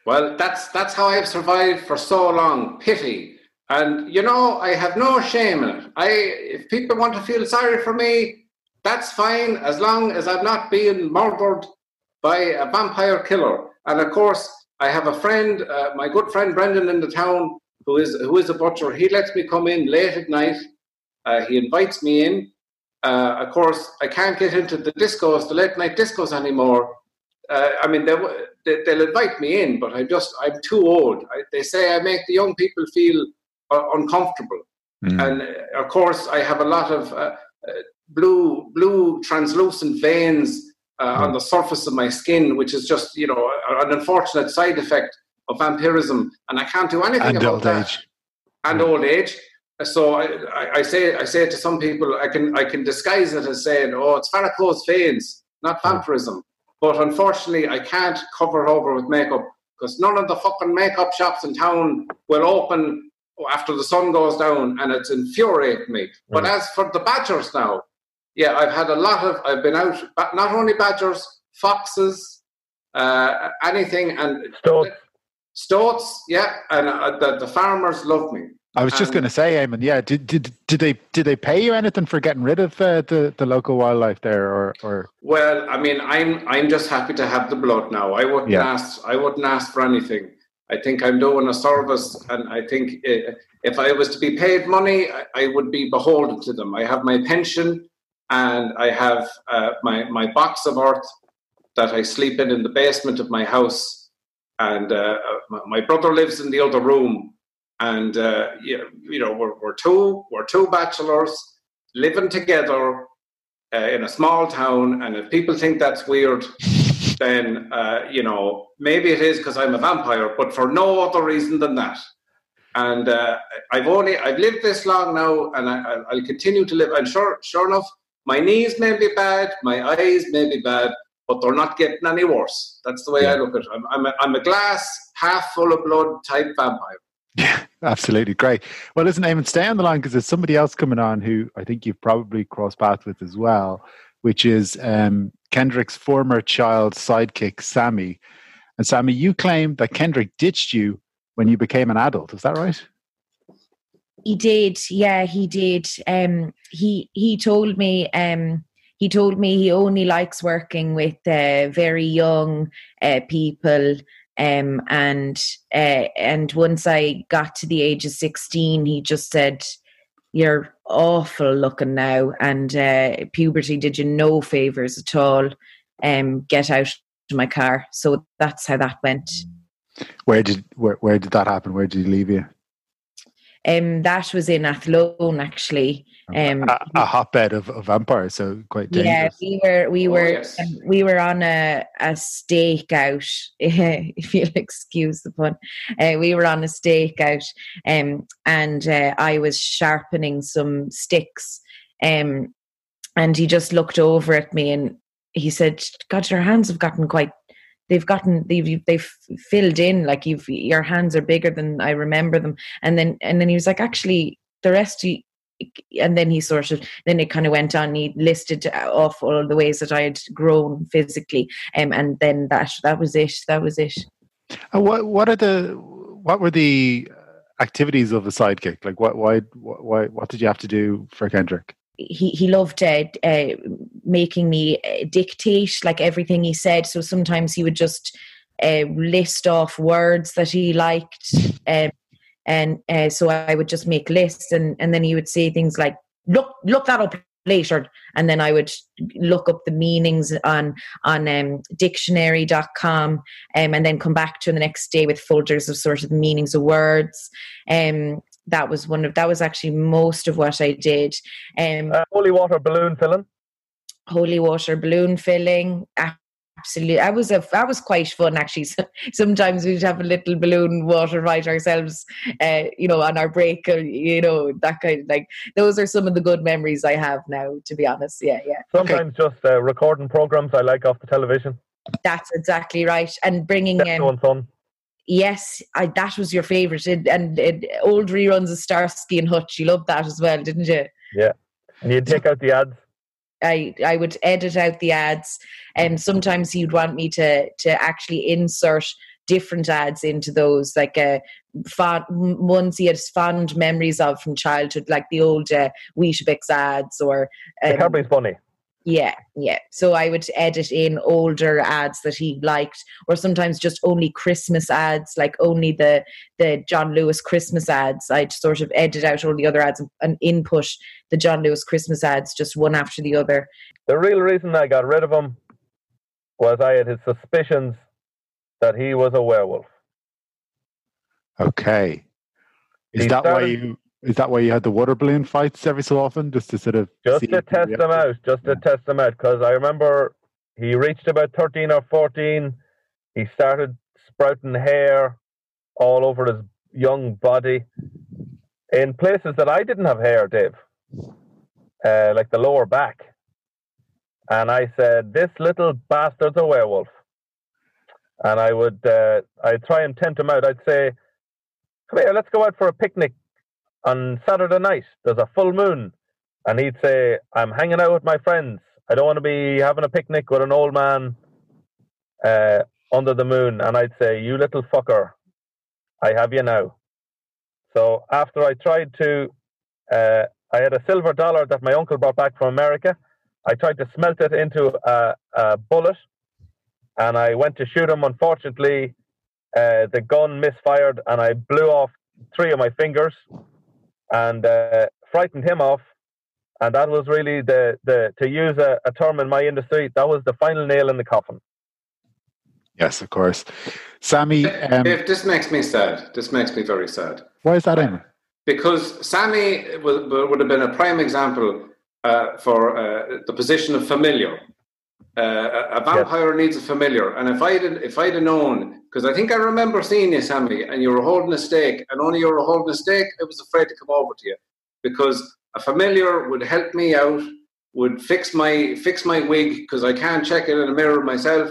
Well, that's that's how I've survived for so long. Pity, and you know, I have no shame in it. I, if people want to feel sorry for me, that's fine as long as I'm not being murdered by a vampire killer. And of course, I have a friend, uh, my good friend Brendan in the town, who is who is a butcher. He lets me come in late at night. Uh, he invites me in. Uh, of course, I can't get into the discos, the late night discos anymore. Uh, I mean, they, w- they, they'll invite me in, but I'm just I'm too old. I, they say I make the young people feel uh, uncomfortable, Mm. and uh, of course I have a lot of uh, blue blue translucent veins uh, on the surface of my skin, which is just you know an unfortunate side effect of vampirism, and I can't do anything And about old that age. and old age. So I, I, I say I say to some people I can I can disguise it as saying oh it's varicose veins not vampirism but unfortunately I can't cover it over with makeup because none of the fucking makeup shops in town will open after the sun goes down and it's infuriating me but as for the badgers now yeah I've had a lot of I've been out but not only badgers foxes uh, anything and Stoats. Stoats, yeah, and uh, the, the farmers love me. I was just Um, going to say, Eamon. Yeah, did, did did they did they pay you anything for getting rid of uh, the the local wildlife there, or or Well, I mean, I'm I'm just happy to have the blood now. I wouldn't Yeah. ask. I wouldn't ask for anything. I think I'm doing a service, and I think uh, if I was to be paid money, I, would be beholden to them. I have my pension, and I have uh, my my box of earth that I sleep in in the basement of my house, and uh, my, my brother lives in the other room, and uh, you, you know we're, we're two we're two bachelors living together uh, in a small town, and if people think that's weird, then uh, you know maybe it is because I'm a vampire, but for no other reason than that. And uh, I've only I've lived this long now, and I, I'll- I'll continue to live. And sure, sure enough, my knees may be bad, my eyes may be bad, but they're not getting any worse. That's the way I look at it. I'm, I'm, a, I'm a glass half full of blood type vampire. absolutely great? Well, listen, Eamon, stay on the line because there's somebody else coming on who I think you've probably crossed paths with as well, which is um, Kendrick's former child sidekick, Sammy. And Sammy, you claim that Kendrick ditched you when you became an adult. Is that right? He did, yeah, he did. Um, he he told me, um, he told me he only likes working with uh, very young uh, people. Um, and uh, and once I got to the age of sixteen, he just said, "You're awful looking now, and uh, puberty did you no favors at all. Um, get out of my car." So that's how that went. Where did where, where did that happen? Where did he leave you? Um, that was in Athlone, actually. Um, a, a hotbed of, of vampires, so quite dangerous. yeah, we were we Oh, were yes. um, we were on a a stakeout. if you'll excuse the pun, uh, we were on a stakeout, um, and uh, I was sharpening some sticks, um, and he just looked over at me and he said, "God, your hands have gotten quite." They've gotten they've they've filled in like you've your hands are bigger than I remember them, and then and then he was like, actually, the rest you and then he sort of then it kind of went on he listed off all the ways that i had grown physically um, and then that that was it that was it And what what are the what were the activities of a sidekick? Like what why why what did you have to do for Kendrick? he he loved uh, uh, making me uh, dictate like everything he said so sometimes he would just uh, list off words that he liked um, and uh, so I would just make lists and and then he would say things like look look that up later and then I would look up the meanings on on um, dictionary.com um, and then come back to the next day with folders of sort of the meanings of words um that was one of that was actually most of what I did um Uh, holy water balloon filling. holy water balloon filling absolutely i was a, I was quite fun actually. So- sometimes we'd have a little balloon water fight ourselves uh, you know on our break or, you know that kind of like those are some of the good memories i have now to be honest. Yeah yeah. Sometimes just uh, recording programs I like off the television. that's exactly right. And bringing in. um, yes I, that was your favorite. It, and it, old reruns of starsky and hutch you loved that as well didn't you? Yeah, And you'd take out the ads. I I would edit out the ads, and sometimes he'd want me to to actually insert different ads into those, like uh, fond, ones he had fond memories of from childhood, like the old uh, Weetabix ads, or The um, Cadbury's Bunny. Yeah, yeah. So I would edit in older ads that he liked, or sometimes just only Christmas ads, like only the the John Lewis Christmas ads. I'd sort of edit out all the other ads and, and input the John Lewis Christmas ads just one after the other. The real reason I got rid of him was I had his suspicions that he was a werewolf. Okay. Is He that why you is that why you had the water balloon fights every so often? Just to sort of Just to test them out, just to test them out. Because I remember he reached about 13 or 14. He started sprouting hair all over his young body in places that I didn't have hair, Dave, uh, like the lower back. And I said, This little bastard's a werewolf. And I would, uh, I'd try and tempt him out. I'd say, Come here, let's go out for a picnic on Saturday night. There's a full moon. And he'd say, I'm hanging out with my friends. I don't want to be having a picnic with an old man uh, under the moon. And I'd say, You little fucker, I have you now. So after I tried to, uh, I had a silver dollar that my uncle brought back from America. I tried to smelt it into a, a bullet, and I went to shoot him. Unfortunately, uh, the gun misfired, and I blew off three of my fingers, and uh, frightened him off. And that was really the the to use a, a term in my industry. That was the final nail in the coffin. Yes, of course. Sammy, um, Dave, this makes me sad. This makes me very sad. why is that, Eamon? Because Sammy would, would have been a prime example uh, for uh, the position of familiar. Uh, vampire needs a familiar, and if I'd if I'd have known, because I think I remember seeing you, Sammy, and you were holding a stake, and only you were holding a stake, I was afraid to come over to you because a familiar would help me out, would fix my fix my wig because I can't check it in a mirror myself,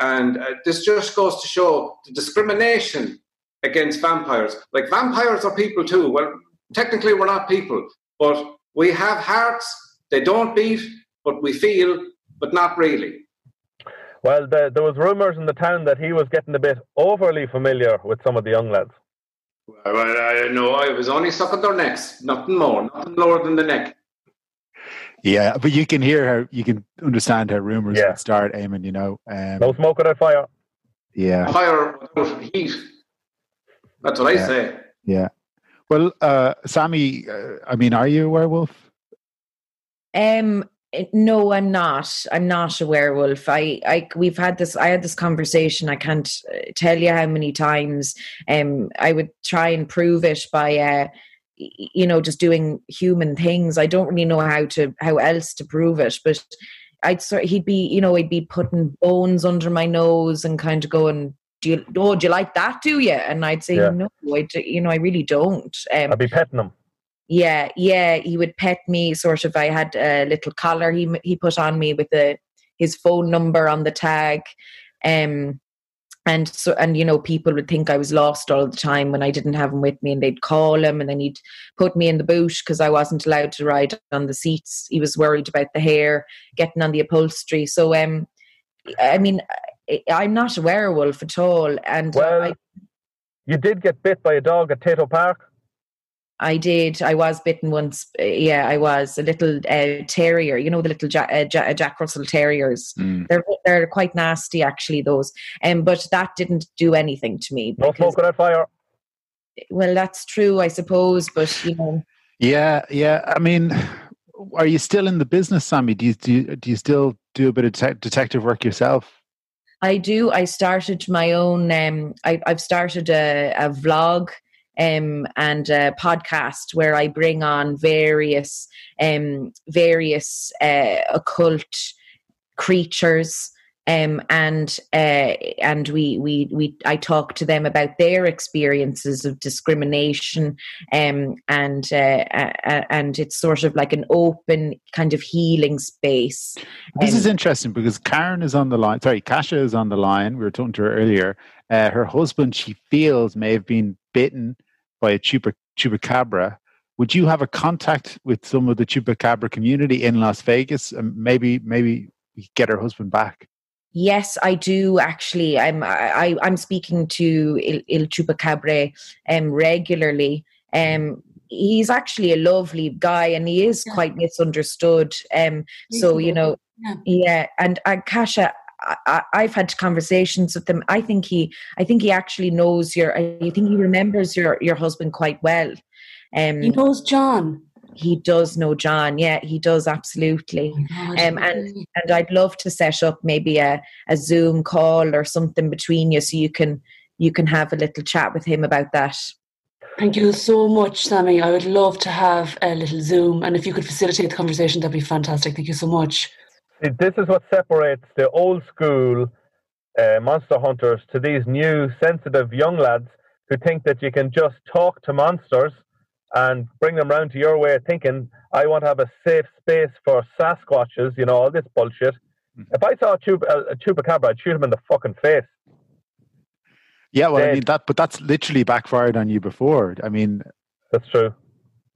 and uh, this just goes to show the discrimination against vampires. Like vampires are people too. Well, technically we're not people, but we have hearts. They don't beat, but we feel, but not really. Well, the, there was rumours in the town that he was getting a bit overly familiar with some of the young lads. Well, I know I was only sucking their necks, nothing more, nothing lower than the neck. Yeah, but you can hear how you can understand how rumors Yeah. start, Eamon. You know, um, No smoke without fire. yeah, Fire without heat. That's what I say. yeah. Well, uh, Sammy, uh, I mean, are you a werewolf? Um, no, I'm not. I'm not a werewolf. I, I, we've had this. I had this conversation. I can't uh, tell you how many times. Um, I would try and prove it by, uh, you know, just doing human things. I don't really know how to how else to prove it, but. I'd sort. He'd be, you know, he'd be putting bones under my nose and kind of going, "Do you? Oh, do you like that? Do you?" And I'd say, Yeah. "No, I, do, you know, I really don't." Um, I'd be petting him. Yeah, yeah, he would pet me. Sort of, I had a little collar he he put on me with the his phone number on the tag, um, and so and you know people would think I was lost all the time when I didn't have him with me, and they'd call him, and then he'd put me in the boot because I wasn't allowed to ride on the seats. He was worried about the hair getting on the upholstery. So, um, I mean, I'm not a werewolf at all, and Well, I, You did get bit by a dog at Tayto Park. I did. I was bitten once. Uh, Yeah, I was a little uh, terrier. You know the little ja- uh, uh, Jack Russell Terriers. Mm. They're they're quite nasty, actually. Those, um, but that didn't do anything to me. No smoke without fire. well, that's true, I suppose. But you know, Yeah, yeah. I mean, are you still in the business, Sammy? Do you do you, do you still do a bit of detec detective work yourself? I do. I started my own. Um, I, I've started a, a vlog um, and a podcast where I bring on various um, various uh, occult creatures. Um, and uh, and we, we we I talk to them about their experiences of discrimination, um, and uh, uh, and it's sort of like an open kind of healing space. This Um, is interesting because Karen is on the line. Sorry, Kasha is on the line. We were talking to her earlier. Uh, her husband, she feels, may have been bitten by a chupa, chupacabra. Would you have a contact with some of the chupacabra community in Las Vegas? And maybe, maybe get her husband back. Yes, I do actually. I'm I, I'm speaking to Il, Il Chupacabra um, regularly. Um, he's actually a lovely guy, and he is Yeah. quite misunderstood. Um, so you know, Yeah. yeah. And uh, Kasha, I, I've had conversations with him. I think he, I think he actually knows your. I think he remembers your your husband quite well. Um, He knows John. he does know John. Yeah, he does absolutely Oh Um, and and I'd love to set up maybe a, a Zoom call or something between you so you can you can have a little chat with him about that. Thank you so much, Sammy. I would love to have a little Zoom, and if you could facilitate the conversation, that'd be fantastic. Thank you so much. See, This is what separates the old school uh, monster hunters to these new sensitive young lads who think that you can just talk to monsters and bring them round to your way of thinking. I want to have a safe space for Sasquatches, you know, all this bullshit. If I saw a, chup- a, a chupacabra, I'd shoot him in the fucking face. Yeah, well, I mean that, but that's literally backfired on you before. I mean, That's true.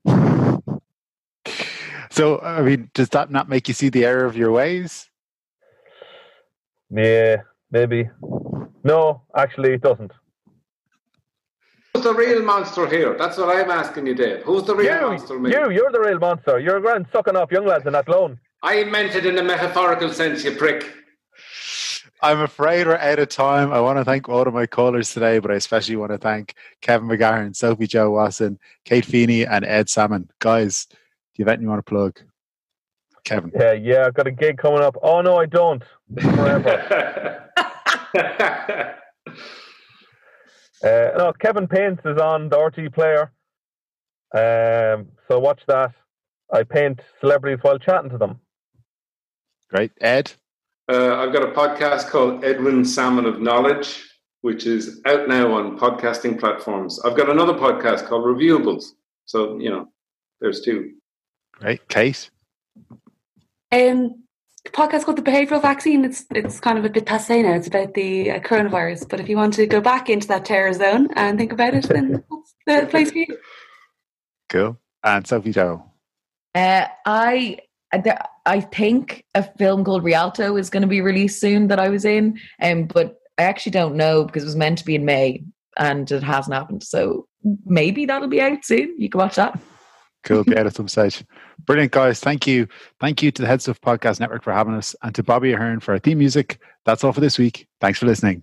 so I mean, does that not make you see the error of your ways? Yeah, maybe. No, actually, it doesn't. But the real monster here? That's what I'm asking you, Dave. Who's the real You, monster? Me? you, you're the real monster. You're a grand sucking off young lads in that loan. I meant it in a metaphorical sense, you prick. I'm afraid we're out of time. I want to thank all of my callers today, but I especially want to thank Kevin McGahern, Sophie Jo Wasson, Kate Feeney, and Ed Sammon. Guys, do you have anything you want to plug? Kevin. Yeah, yeah, I've got a gig coming up. Oh no, I don't. Forever. Uh, no, Kevin Paints is on the RTÉ player. Um, so watch that. I paint celebrities while chatting to them. Great. Ed? Uh, I've got a podcast called Edwin Salmon of Knowledge, which is out now on podcasting platforms. I've got another podcast called Reviewables. So, you know, there's two. Great. Kate? Um, a podcast called The Behavioural Vaccine. It's it's kind of a bit passe now. It's about the uh, coronavirus. But if you want to go back into that terror zone and think about it, then that's the place for you. Cool. And Sophie Jo? Uh, I I think a film called Rialto is going to be released soon that I was in, um, but I actually don't know because it was meant to be in May and it hasn't happened. So maybe that'll be out soon. You can watch that. Cool. Be out at some stage. Brilliant, guys. Thank you. Thank you to the HeadStuff Podcast Network for having us and to Bobby Ahern for our theme music. That's all for this week. Thanks for listening.